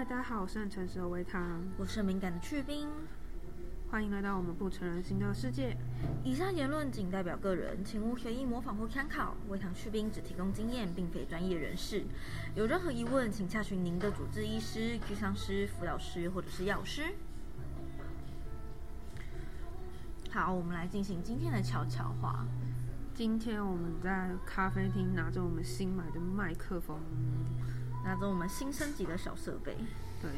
嗨，大家好，我是很诚实的维糖，我是敏感的去冰。欢迎来到我们不成人形的世界。以上言论仅代表个人，请勿随意模仿或参考。维糖去冰只提供经验，并非专业人士。有任何疑问，请洽询您的主治医师、居商师、辅导师或者是药师。好，我们来进行今天的悄悄话。今天我们在咖啡厅拿着我们新买的麦克风，拿着我们新升级的小设备。对，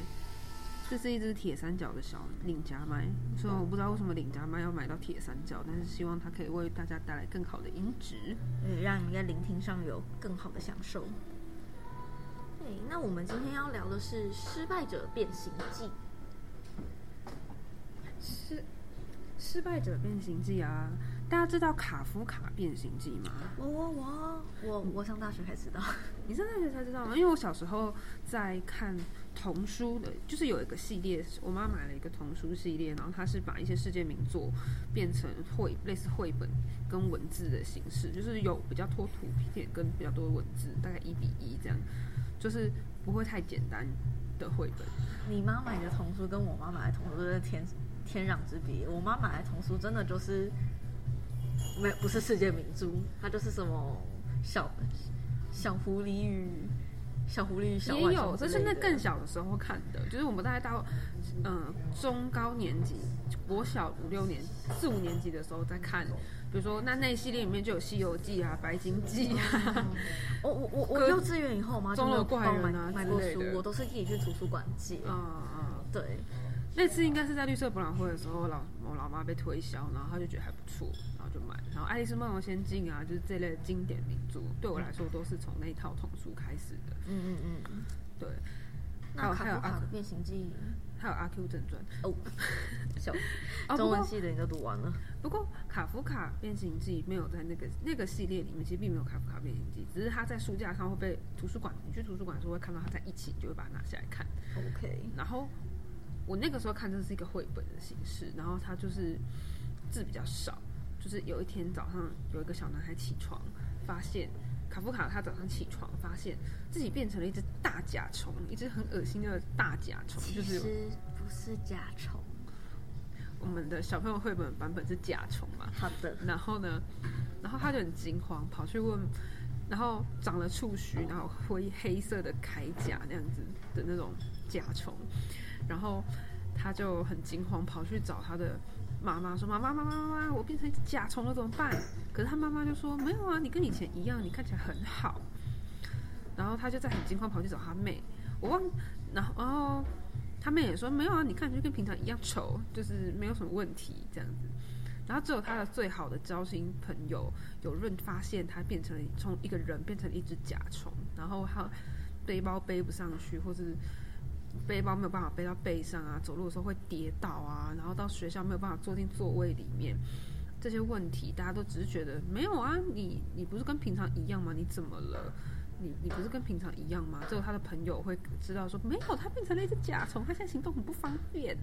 这是一只铁三角的小领夹麦。虽然我不知道为什么领夹麦要买到铁三角，但是希望它可以为大家带来更好的音质，对，让你们在聆听上有更好的享受。对，那我们今天要聊的是《失败者变形记》。失失败者变形记啊！大家知道卡夫卡变形记吗？我我我我我上大学才知道。你上大学才知道吗？因为我小时候在看童书的，就是有一个系列，我妈买了一个童书系列，然后它是把一些世界名作变成绘，类似绘本跟文字的形式，就是有比较多图片跟比较多文字，大概一比一这样，就是不会太简单的绘本。你妈买的童书跟我妈买的童书真是天天壤之别。我妈买的童书真的就是没不是世界名著，它就是什么小小狐狸与小狐狸与小浣也有，这是那更小的时候看的，就是我们大概到嗯、中高年级，国小五六年、四五年级的时候在看，比如说那那一系列里面就有《西游记》啊、《白金记》啊，我我我我幼稚园以后，我妈就没有帮我买怪人啊买过书我都是自己去图书馆借。啊啊。对，那次应该是在绿色博览会的时候，老我老妈被推销，然后她就觉得还不错，然后就买。然后《爱丽丝梦游仙境》啊，就是这类的经典名著，对我来说都是从那一套童书开始的。嗯嗯嗯。对，还那有还有阿卡夫卡的变形记还有《阿 Q 正传》哦，小哦中文系的你都读完了。不过卡夫卡变形记没有在那个那个系列里面，其实并没有卡夫卡变形记，只是它在书架上会被图书馆，你去图书馆的时候会看到它在一起，你就会把它拿下来看。OK，然后我那个时候看这是一个绘本的形式，然后它就是字比较少，就是有一天早上有一个小男孩起床，发现卡夫卡他早上起床发现自己变成了一只大甲虫，一只很恶心的大甲虫，其就是实不是甲虫。我们的小朋友绘本版本是甲虫嘛。好的，然后呢，然后他就很惊慌，跑去问，然后长了触须，然后灰黑色的铠甲那样子的那种甲虫，然后他就很惊慌，跑去找他的妈妈说：“妈妈，妈妈，妈妈，我变成一只甲虫了，怎么办？”可是他妈妈就说：“没有啊，你跟以前一样，你看起来很好。”然后他就在很惊慌跑去找他妹，我忘，然后然后他妹也说：“没有啊，你看就跟平常一样丑，就是没有什么问题这样子。”然后只有他的最好的交心朋友有润发现他变成了从一个人变成一只甲虫，然后他背包背不上去，或是背包没有办法背到背上啊，走路的时候会跌倒啊，然后到学校没有办法坐进座位里面，这些问题大家都只是觉得没有啊，你你不是跟平常一样吗？你怎么了？你你不是跟平常一样吗？只有他的朋友会知道说没有，他变成了一只甲虫，他现在行动很不方便。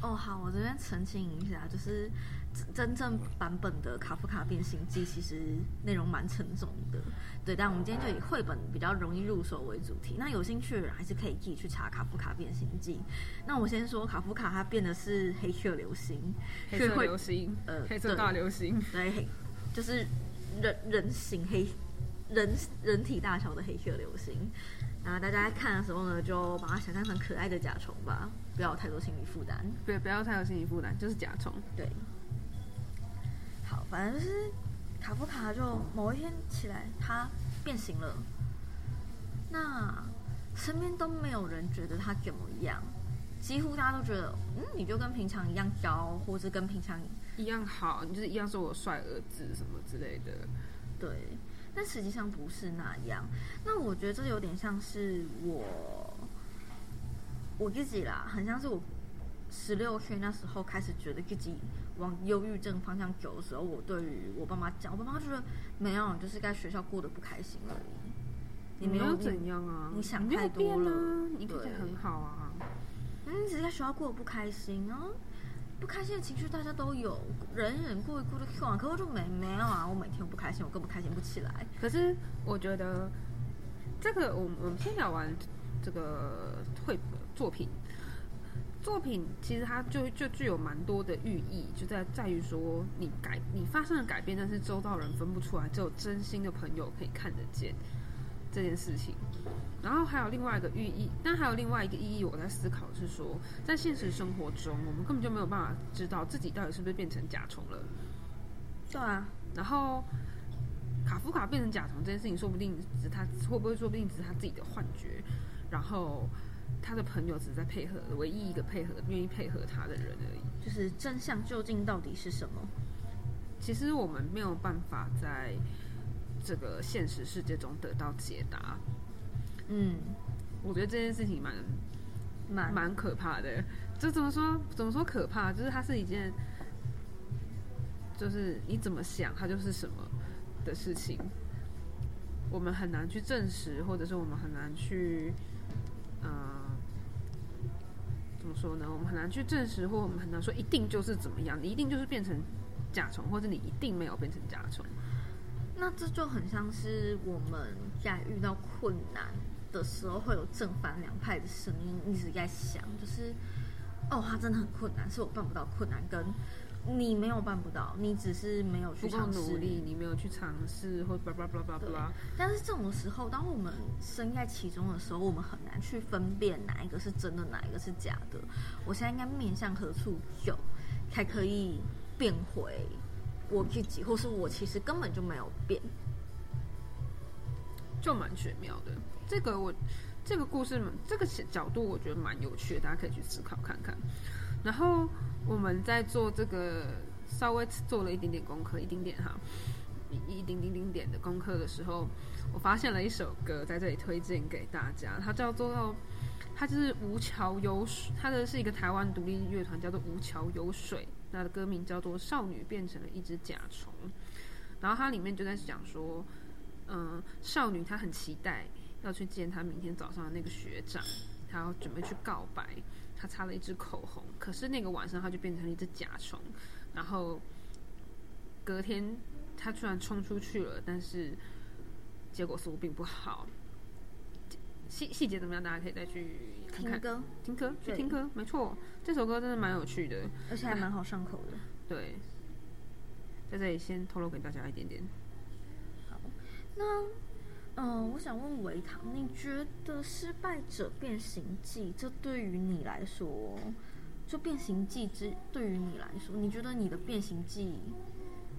哦，好，我这边澄清一下，就是真真正版本的《卡夫卡变形记》其实内容蛮沉重的，对。但我们今天就以绘本比较容易入手为主题，那有兴趣的人还是可以自己去查《卡夫卡变形记》。那我先说，卡夫卡他变的是黑色流星，黑色流星，呃黑色大流星，对，就是人人形黑人人体大小的黑色流星。然后大家看的时候呢，就把它想象成可爱的甲虫吧，不要有太多心理负担。对不要太有心理负担，就是甲虫。对，好，反正就是卡夫卡就某一天起来，他变形了。那身边都没有人觉得他怎么样，几乎大家都觉得，嗯，你就跟平常一样高，或是跟平常一样好，你就是一样说我帅儿子什么之类的。对，但实际上不是那样。那我觉得这有点像是我我自己啦，很像是我十六岁那时候开始觉得自己往忧郁症方向走的时候，我对于我爸妈讲，我爸妈就说没有，就是在学校过得不开心而已。你没有有怎样啊？你想太多了，你看起来对很好啊。嗯，你只是在学校过得不开心啊。不开心的情绪大家都有，忍忍过一过就算了。可我就没没有啊，我每天不开心，我根本开心不起来。可是我觉得这个，我我们先聊完这个绘作品。作品其实它就就具有蛮多的寓意，就在在于说你改你发生了改变，但是周遭人分不出来，只有真心的朋友可以看得见这件事情。然后还有另外一个寓意，但还有另外一个意义，我在思考是说，在现实生活中，我们根本就没有办法知道自己到底是不是变成甲虫了。对啊，然后卡夫卡变成甲虫这件事情，说不定只是他会不会说不定只是他自己的幻觉，然后他的朋友只是在配合，唯一一个配合愿意配合他的人而已。就是真相究竟到底是什么？其实我们没有办法在这个现实世界中得到解答。嗯，我觉得这件事情蛮蛮蛮可怕的。这怎么说？怎么说可怕？就是它是一件，就是你怎么想，它就是什么的事情。我们很难去证实，或者是我们很难去，嗯、怎么说呢？我们很难去证实，或我们很难说一定就是怎么样，你一定就是变成甲虫，或者你一定没有变成甲虫。那这就很像是我们在遇到困难的时候，会有正反两派的声音一直在想，就是哦，他真的很困难，是我办不到困难，跟你没有办不到，你只是没有去不够尝试努力，你没有去尝试，或叭叭叭叭对叭。但是这种时候，当我们身在其中的时候，我们很难去分辨哪一个是真的，哪一个是假的。我现在应该面向何处走，才可以变回我自己，或是我其实根本就没有变。就蛮玄妙的。这个我这个故事这个角度，我觉得蛮有趣的，大家可以去思考看看。然后我们在做这个稍微做了一点点功课，一丁点哈，一一丁丁丁点的功课的时候，我发现了一首歌在这里推荐给大家，它叫做它就是吴桥有水，它的是一个台湾独立乐团，叫做吴桥有水，它的歌名叫做《少女变成了一只甲虫》，然后它里面就在讲说。嗯，少女她很期待要去见她明天早上的那个学长，她要准备去告白。她擦了一支口红，可是那个晚上她就变成了一只甲虫。然后隔天她突然冲出去了，但是结果似乎并不好。细细节怎么样？大家可以再去看看。听歌，听歌，去对听歌，没错，这首歌真的蛮有趣的。而且还蛮好上口的。对，在这里先透露给大家一点点。好那，嗯、我想问维唐，你觉得《失败者变形记》这对于你来说，就变形记之对于你来说，你觉得你的变形记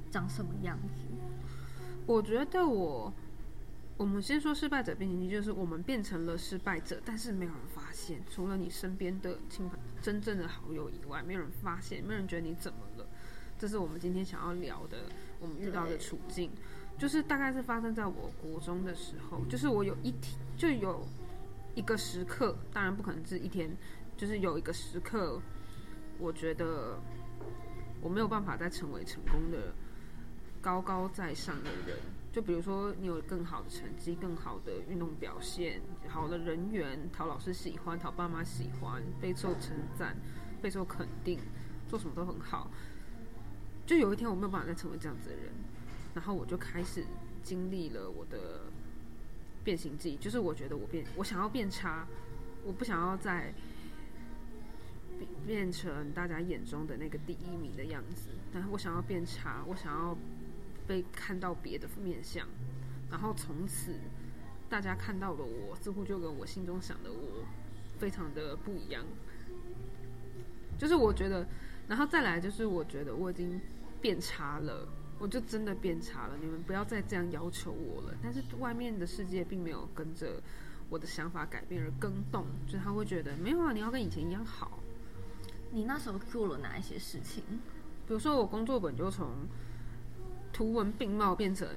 长什么样子？我觉得我，我们先说失败者变形记，就是我们变成了失败者，但是没有人发现，除了你身边的亲朋、真正的好友以外，没有人发现，没有人觉得你怎么了。这是我们今天想要聊的，我们遇到的处境，就是大概是发生在我国中的时候，就是我有一天就有一个时刻，当然不可能是一天，就是有一个时刻，我觉得我没有办法再成为成功的高高在上的人。就比如说，你有更好的成绩、更好的运动表现、好的人缘，讨老师喜欢、讨爸妈喜欢、备受称赞、备受肯定，做什么都很好。就有一天我没有办法再成为这样子的人，然后我就开始经历了我的变形记，就是我觉得我变，我想要变差，我不想要再变变成大家眼中的那个第一名的样子，但是我想要变差，我想要被看到别的面相，然后从此大家看到的我，似乎就跟我心中想的我非常的不一样。就是我觉得，然后再来就是我觉得我已经变差了，我就真的变差了。你们不要再这样要求我了。但是外面的世界并没有跟着我的想法改变而更动，就是他会觉得没有啊，你要跟以前一样好。你那时候做了哪一些事情？比如说我工作本就从图文并茂变成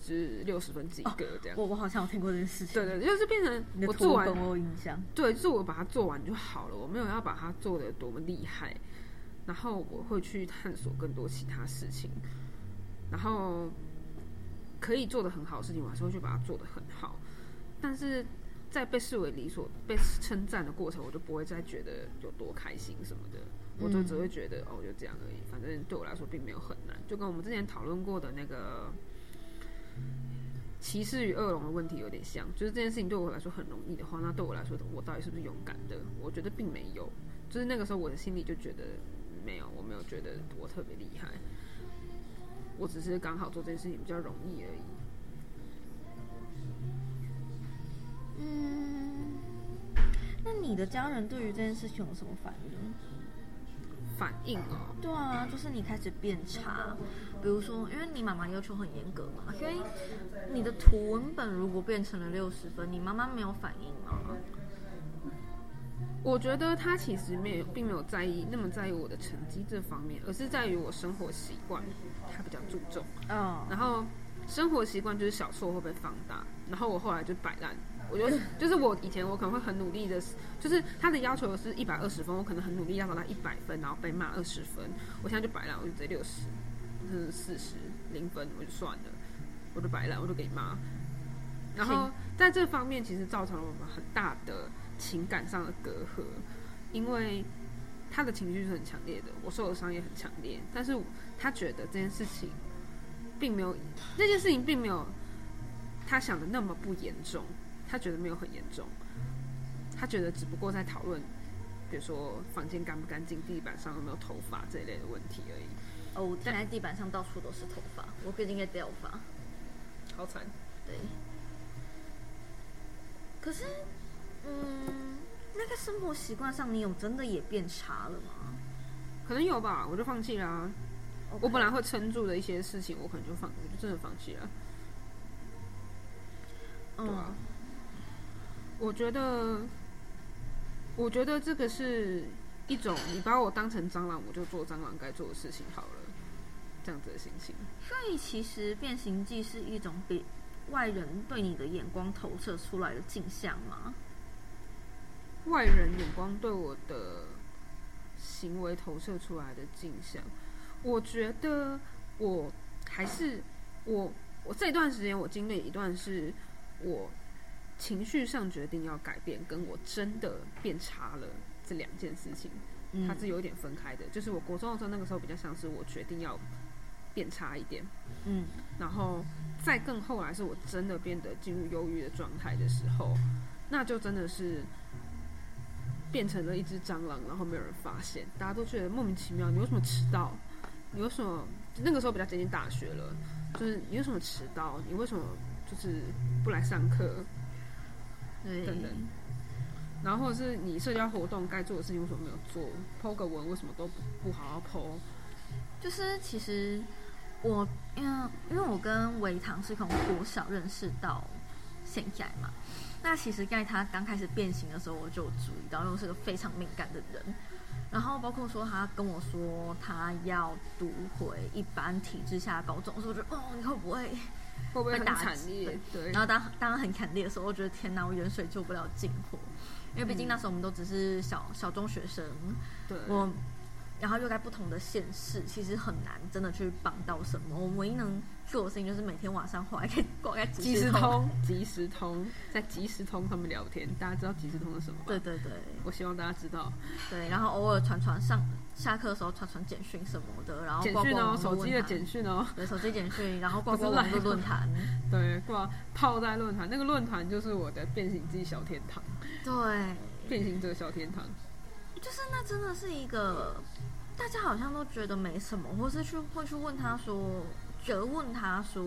只六十分之一个这样。我我好像有听过这件事情。对对，就是变成我做完我有印象。对，就是我把它做完就好了，我没有要把它做的多么厉害，然后我会去探索更多其他事情，然后可以做的很好的事情，我还是会去把它做的很好，但是在被视为理所、被称赞的过程，我就不会再觉得有多开心什么的，我就只会觉得、哦，就这样而已，反正对我来说并没有很难，就跟我们之前讨论过的那个骑士与恶龙的问题有点像，就是这件事情对我来说很容易的话，那对我来说，我到底是不是勇敢的？我觉得并没有，就是那个时候我的心里就觉得没有，我没有觉得我特别厉害，我只是刚好做这件事情比较容易而已。嗯，那你的家人对于这件事情有什么反应？反应哦，对啊，就是你开始变差，比如说，因为你妈妈要求很严格嘛，所以你的图文本如果变成了六十分，你妈妈没有反应吗？我觉得他其实没有，并没有在意那么在意我的成绩这方面，而是在于我生活习惯，他比较注重。嗯，然后生活习惯就是小错会被放大，然后我后来就摆烂。我觉得就是我以前我可能会很努力的，就是他的要求是一百二十分，我可能很努力要到他一百分，然后被骂二十分。我现在就摆烂，我就直接六十，嗯，四十零分我就算了，我就摆烂，我就给你骂。然后在这方面其实造成了我们很大的情感上的隔阂，因为他的情绪是很强烈的，我受的伤也很强烈，但是他觉得这件事情并没有，这件事情并没有他想的那么不严重。他觉得没有很严重，他觉得只不过在讨论，比如说房间干不干净、地板上有没有头发这一类的问题而已。哦，我现在地板上到处都是头发，我最近在掉发，好惨。对。可是，嗯，那个生活习惯上，你有真的也变差了吗？可能有吧，我就放弃了。我本来会撑住的一些事情，我可能就放，我就真的放弃了。嗯。我觉得，我觉得这个是一种你把我当成蟑螂，我就做蟑螂该做的事情好了，这样子的心情。所以其实变形记是一种比外人对你的眼光投射出来的镜像吗？外人眼光对我的行为投射出来的镜像，我觉得我还是我我这段时间我经历一段是我。情绪上决定要改变，跟我真的变差了这两件事情，它是有点分开的。就是我国中的时候，那个时候比较像是我决定要变差一点，嗯，然后再更后来是我真的变得进入忧郁的状态的时候，那就真的是变成了一只蟑螂，然后没有人发现，大家都觉得莫名其妙。你为什么迟到？你为什么那个时候比较接近大学了？就是你为什么迟到？你为什么就是不来上课？等等，然后或者是你社交活动该做的事情为什么没有做？剖个文为什么都不不好好剖？就是其实我因为因为我跟维唐是从国小认识到现在嘛，那其实在他刚开始变形的时候，我就注意到，因为我是个非常敏感的人。然后包括说他跟我说他要读回一般体制下的高中，所以我觉得哦，你会不会？会不会很惨烈？对。然后当当然很惨烈的时候，我觉得天哪，我远水救不了近火，因为毕竟那时候我们都只是小小中学生。对。我，然后又在不同的县市，其实很难真的去帮到什么。我唯一能做的事情就是每天晚上回来挂在即时通，即时通在即时通上面聊天。大家知道即时通是什么吗？对对对。我希望大家知道。对，然后偶尔传传上。下课的时候传传简讯什么的，然后简讯哦，手机的简讯哦，对，手机简讯，然后挂挂网络论坛，对，挂泡在论坛，那个论坛就是我的变形记小天堂，对，变形者小天堂，就是那真的是一个，大家好像都觉得没什么，或是去会去问他说，责问他说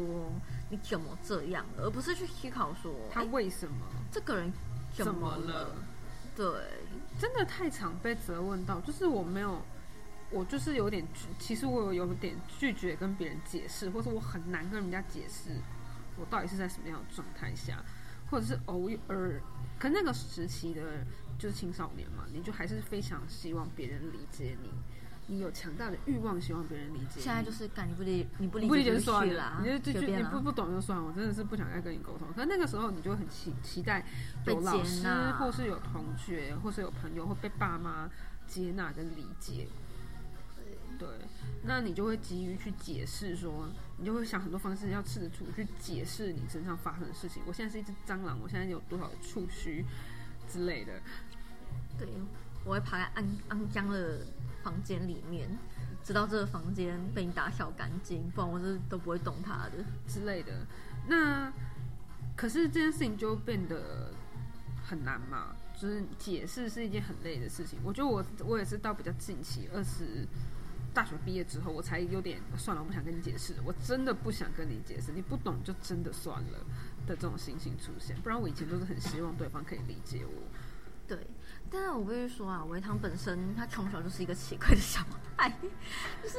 你怎么这样，而不是去思考说他为什么？这个人怎么了，对，真的太常被责问到，就是我没有。我就是有点，其实我有有点拒绝跟别人解释，或者我很难跟人家解释，我到底是在什么样的状态下，或者是偶尔，可那个时期的，就是青少年嘛，你就还是非常希望别人理解你，你有强大的欲望，希望别人理解。现在就是干你不理，你不理解就算了，你就就你不不懂就算了，我真的是不想再跟你沟通。可是那个时候，你就很期期待有老师，或是有同学，或是有朋友，会被爸妈接纳跟理解。对，那你就会急于去解释，说你就会想很多方式，要试图去解释你身上发生的事情。我现在是一只蟑螂，我现在有多少触须之类的。对，我会爬在肮肮脏的房间里面，直到这个房间被你打扫干净，不然我是都不会动它的之类的。那可是这件事情就变得很难嘛，就是解释是一件很累的事情。我觉得我我也是到比较近期二十大学毕业之后，我才有点算了，我不想跟你解释，我真的不想跟你解释，你不懂就真的算了的这种心情出现。不然我以前都是很希望对方可以理解我。对，但是我必须说啊，维唐本身他从小就是一个奇怪的小孩，就是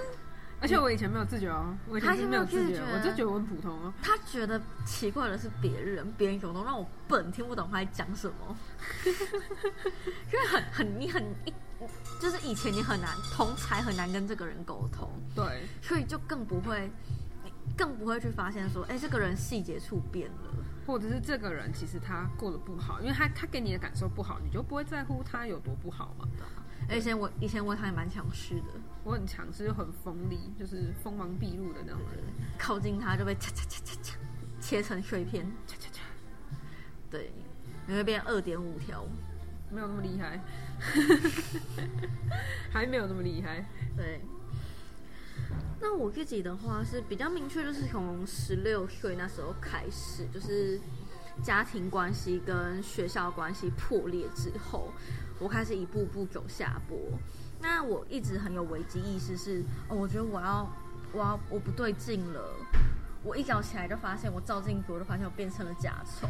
而且我以前没有自觉哦，我以前是没有自觉，他以前没有自觉我就觉得我很普通哦。他觉得奇怪的是别人，别人有都让我笨，听不懂他在讲什么，因为很很你很一，就是以前你很难同才很难跟这个人沟通，对，所以就更不会，更不会去发现说，哎，这个人细节处变了。或者是这个人其实他过得不好，因为他他给你的感受不好，你就不会在乎他有多不好嘛。而且我以前我还蛮强势的，我很强势，又很锋利，就是锋芒毕露的那种人。靠近他就被嚓嚓嚓嚓嚓切成碎片，嚓嚓嚓，对，你会变二点五条，没有那么厉害，还没有那么厉害。对。那我自己的话是比较明确，就是从十六岁那时候开始，就是家庭关系跟学校关系破裂之后，我开始一步步走下坡。那我一直很有危机意识是，哦，我觉得我要，我要，我不对劲了。我一早起来就发现，我照镜子我就发现我变成了甲虫。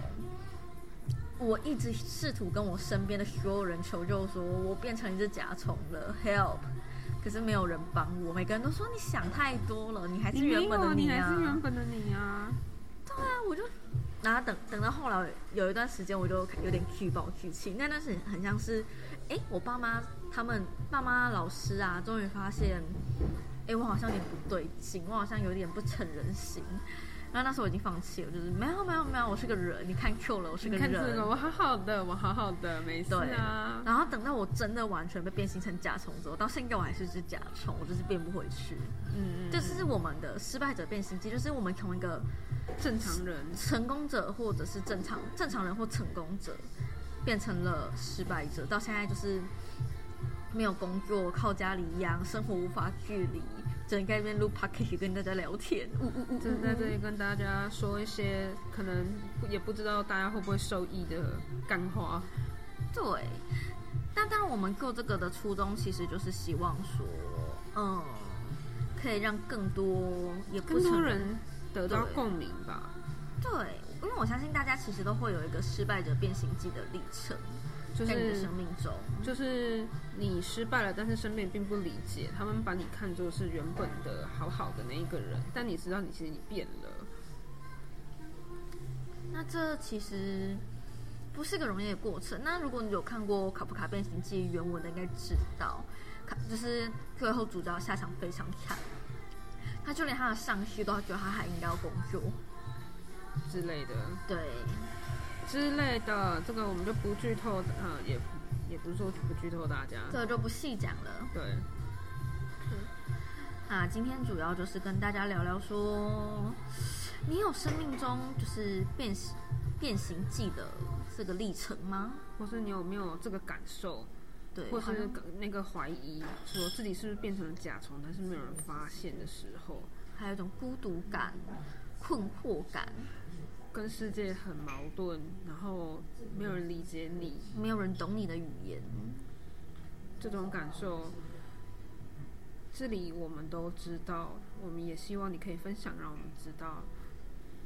我一直试图跟我身边的所有人求救，说我变成一只甲虫了，help。可是没有人帮我，每个人都说你想太多了，你还是原本的你啊。还是原本的你啊。对啊，我就，然后等等到后来有一段时间，我就有点巨暴巨气。那段时间很像是，哎，我爸妈他们爸妈老师啊，终于发现，哎，我好像有点不对劲，我好像有点不成人形。然后那时候我已经放弃了，就是没有没有没有，我是个人，你看 Q 了，我是个人。看这个，我好好的，我好好的，没事啊。然后等到我真的完全被变形成甲虫之后，到现在我还是只甲虫，我就是变不回去。嗯嗯。这是我们的失败者变形记，就是我们从一个正常人、成功者，或者是正常正常人或成功者，变成了失败者，到现在就是没有工作，靠家里养，生活无法距离。正在这边录 podcast 跟大家聊天，呜呜呜，正在这里跟大家说一些可能也不知道大家会不会受益的干话。对，那当然我们做这个的初衷其实就是希望说，嗯，可以让更多也更多人得到共鸣吧。对，因为我相信大家其实都会有一个失败者变形记的历程。在你的生命中，就是你失败了，但是身边并不理解，他们把你看作是原本的好好的那一个人，但你知道你其实你变了。那这其实不是个容易的过程。那如果你有看过《卡夫卡变形记》原文的，应该知道，卡就是最后主角下场非常惨，他就连他的上司都觉得他还应该要工作之类的。对。之类的，这个我们就不剧透，呃，也也不是说不剧透大家，这个就不细讲了。对，那今天主要就是跟大家聊聊说，你有生命中就是变形变形记的这个历程吗？或是你有没有这个感受？对，或是那个怀疑，说自己是不是变成了甲虫，但是没有人发现的时候，还有一种孤独感、困惑感。跟世界很矛盾，然后没有人理解你，没有人懂你的语言，这种感受，这里我们都知道，我们也希望你可以分享，让我们知道。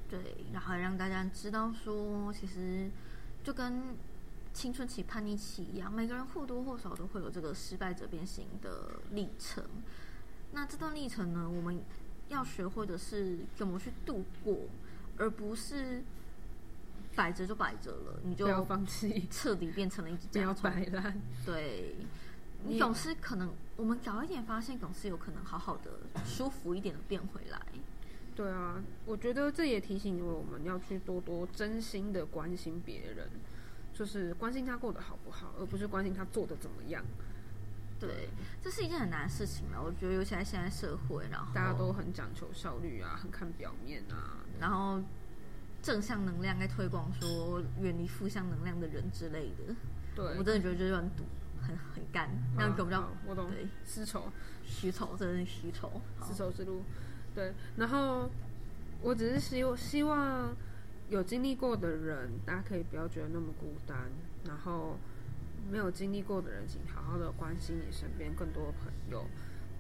对，然后让大家知道说，其实就跟青春期叛逆期一样，每个人或多或少都会有这个失败者变形的历程。那这段历程呢，我们要学会的是怎么去度过。而不是摆着就摆着了，你就不要放弃，彻底变成了一只不要摆烂。对，你总是可能，我们早一点发现，总是有可能好好的、舒服一点的变回来。对啊，我觉得这也提醒我们要去多多真心的关心别人，就是关心他过得好不好，而不是关心他做的怎么样。对，这是一件很难的事情了！我觉得，尤其在现在社会，然后大家都很讲求效率啊，很看表面啊，然后正向能量在推广，说远离负向能量的人之类的。对，我真的觉得就是很堵，很很干，那种比较我懂。对，丝绸，虚绸，真的是虚绸，丝绸之路。对，然后我只是希希望有经历过的人，大家可以不要觉得那么孤单。然后没有经历过的人，请好好的关心你身边更多的朋友，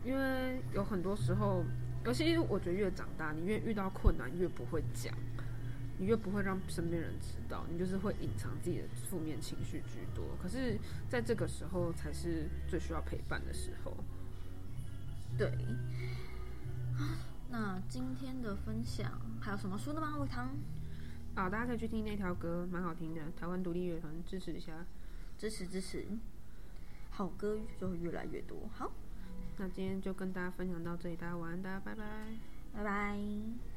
因为有很多时候，尤其我觉得越长大，你越遇到困难越不会讲，你越不会让身边人知道，你就是会隐藏自己的负面情绪居多。可是在这个时候，才是最需要陪伴的时候。对。那今天的分享还有什么说的吗？伟汤？啊，大家可以去听那条歌，蛮好听的。台湾独立乐团支持一下，支持支持，好歌就会越来越多。好，那今天就跟大家分享到这里，大家晚安，大家拜拜，拜拜。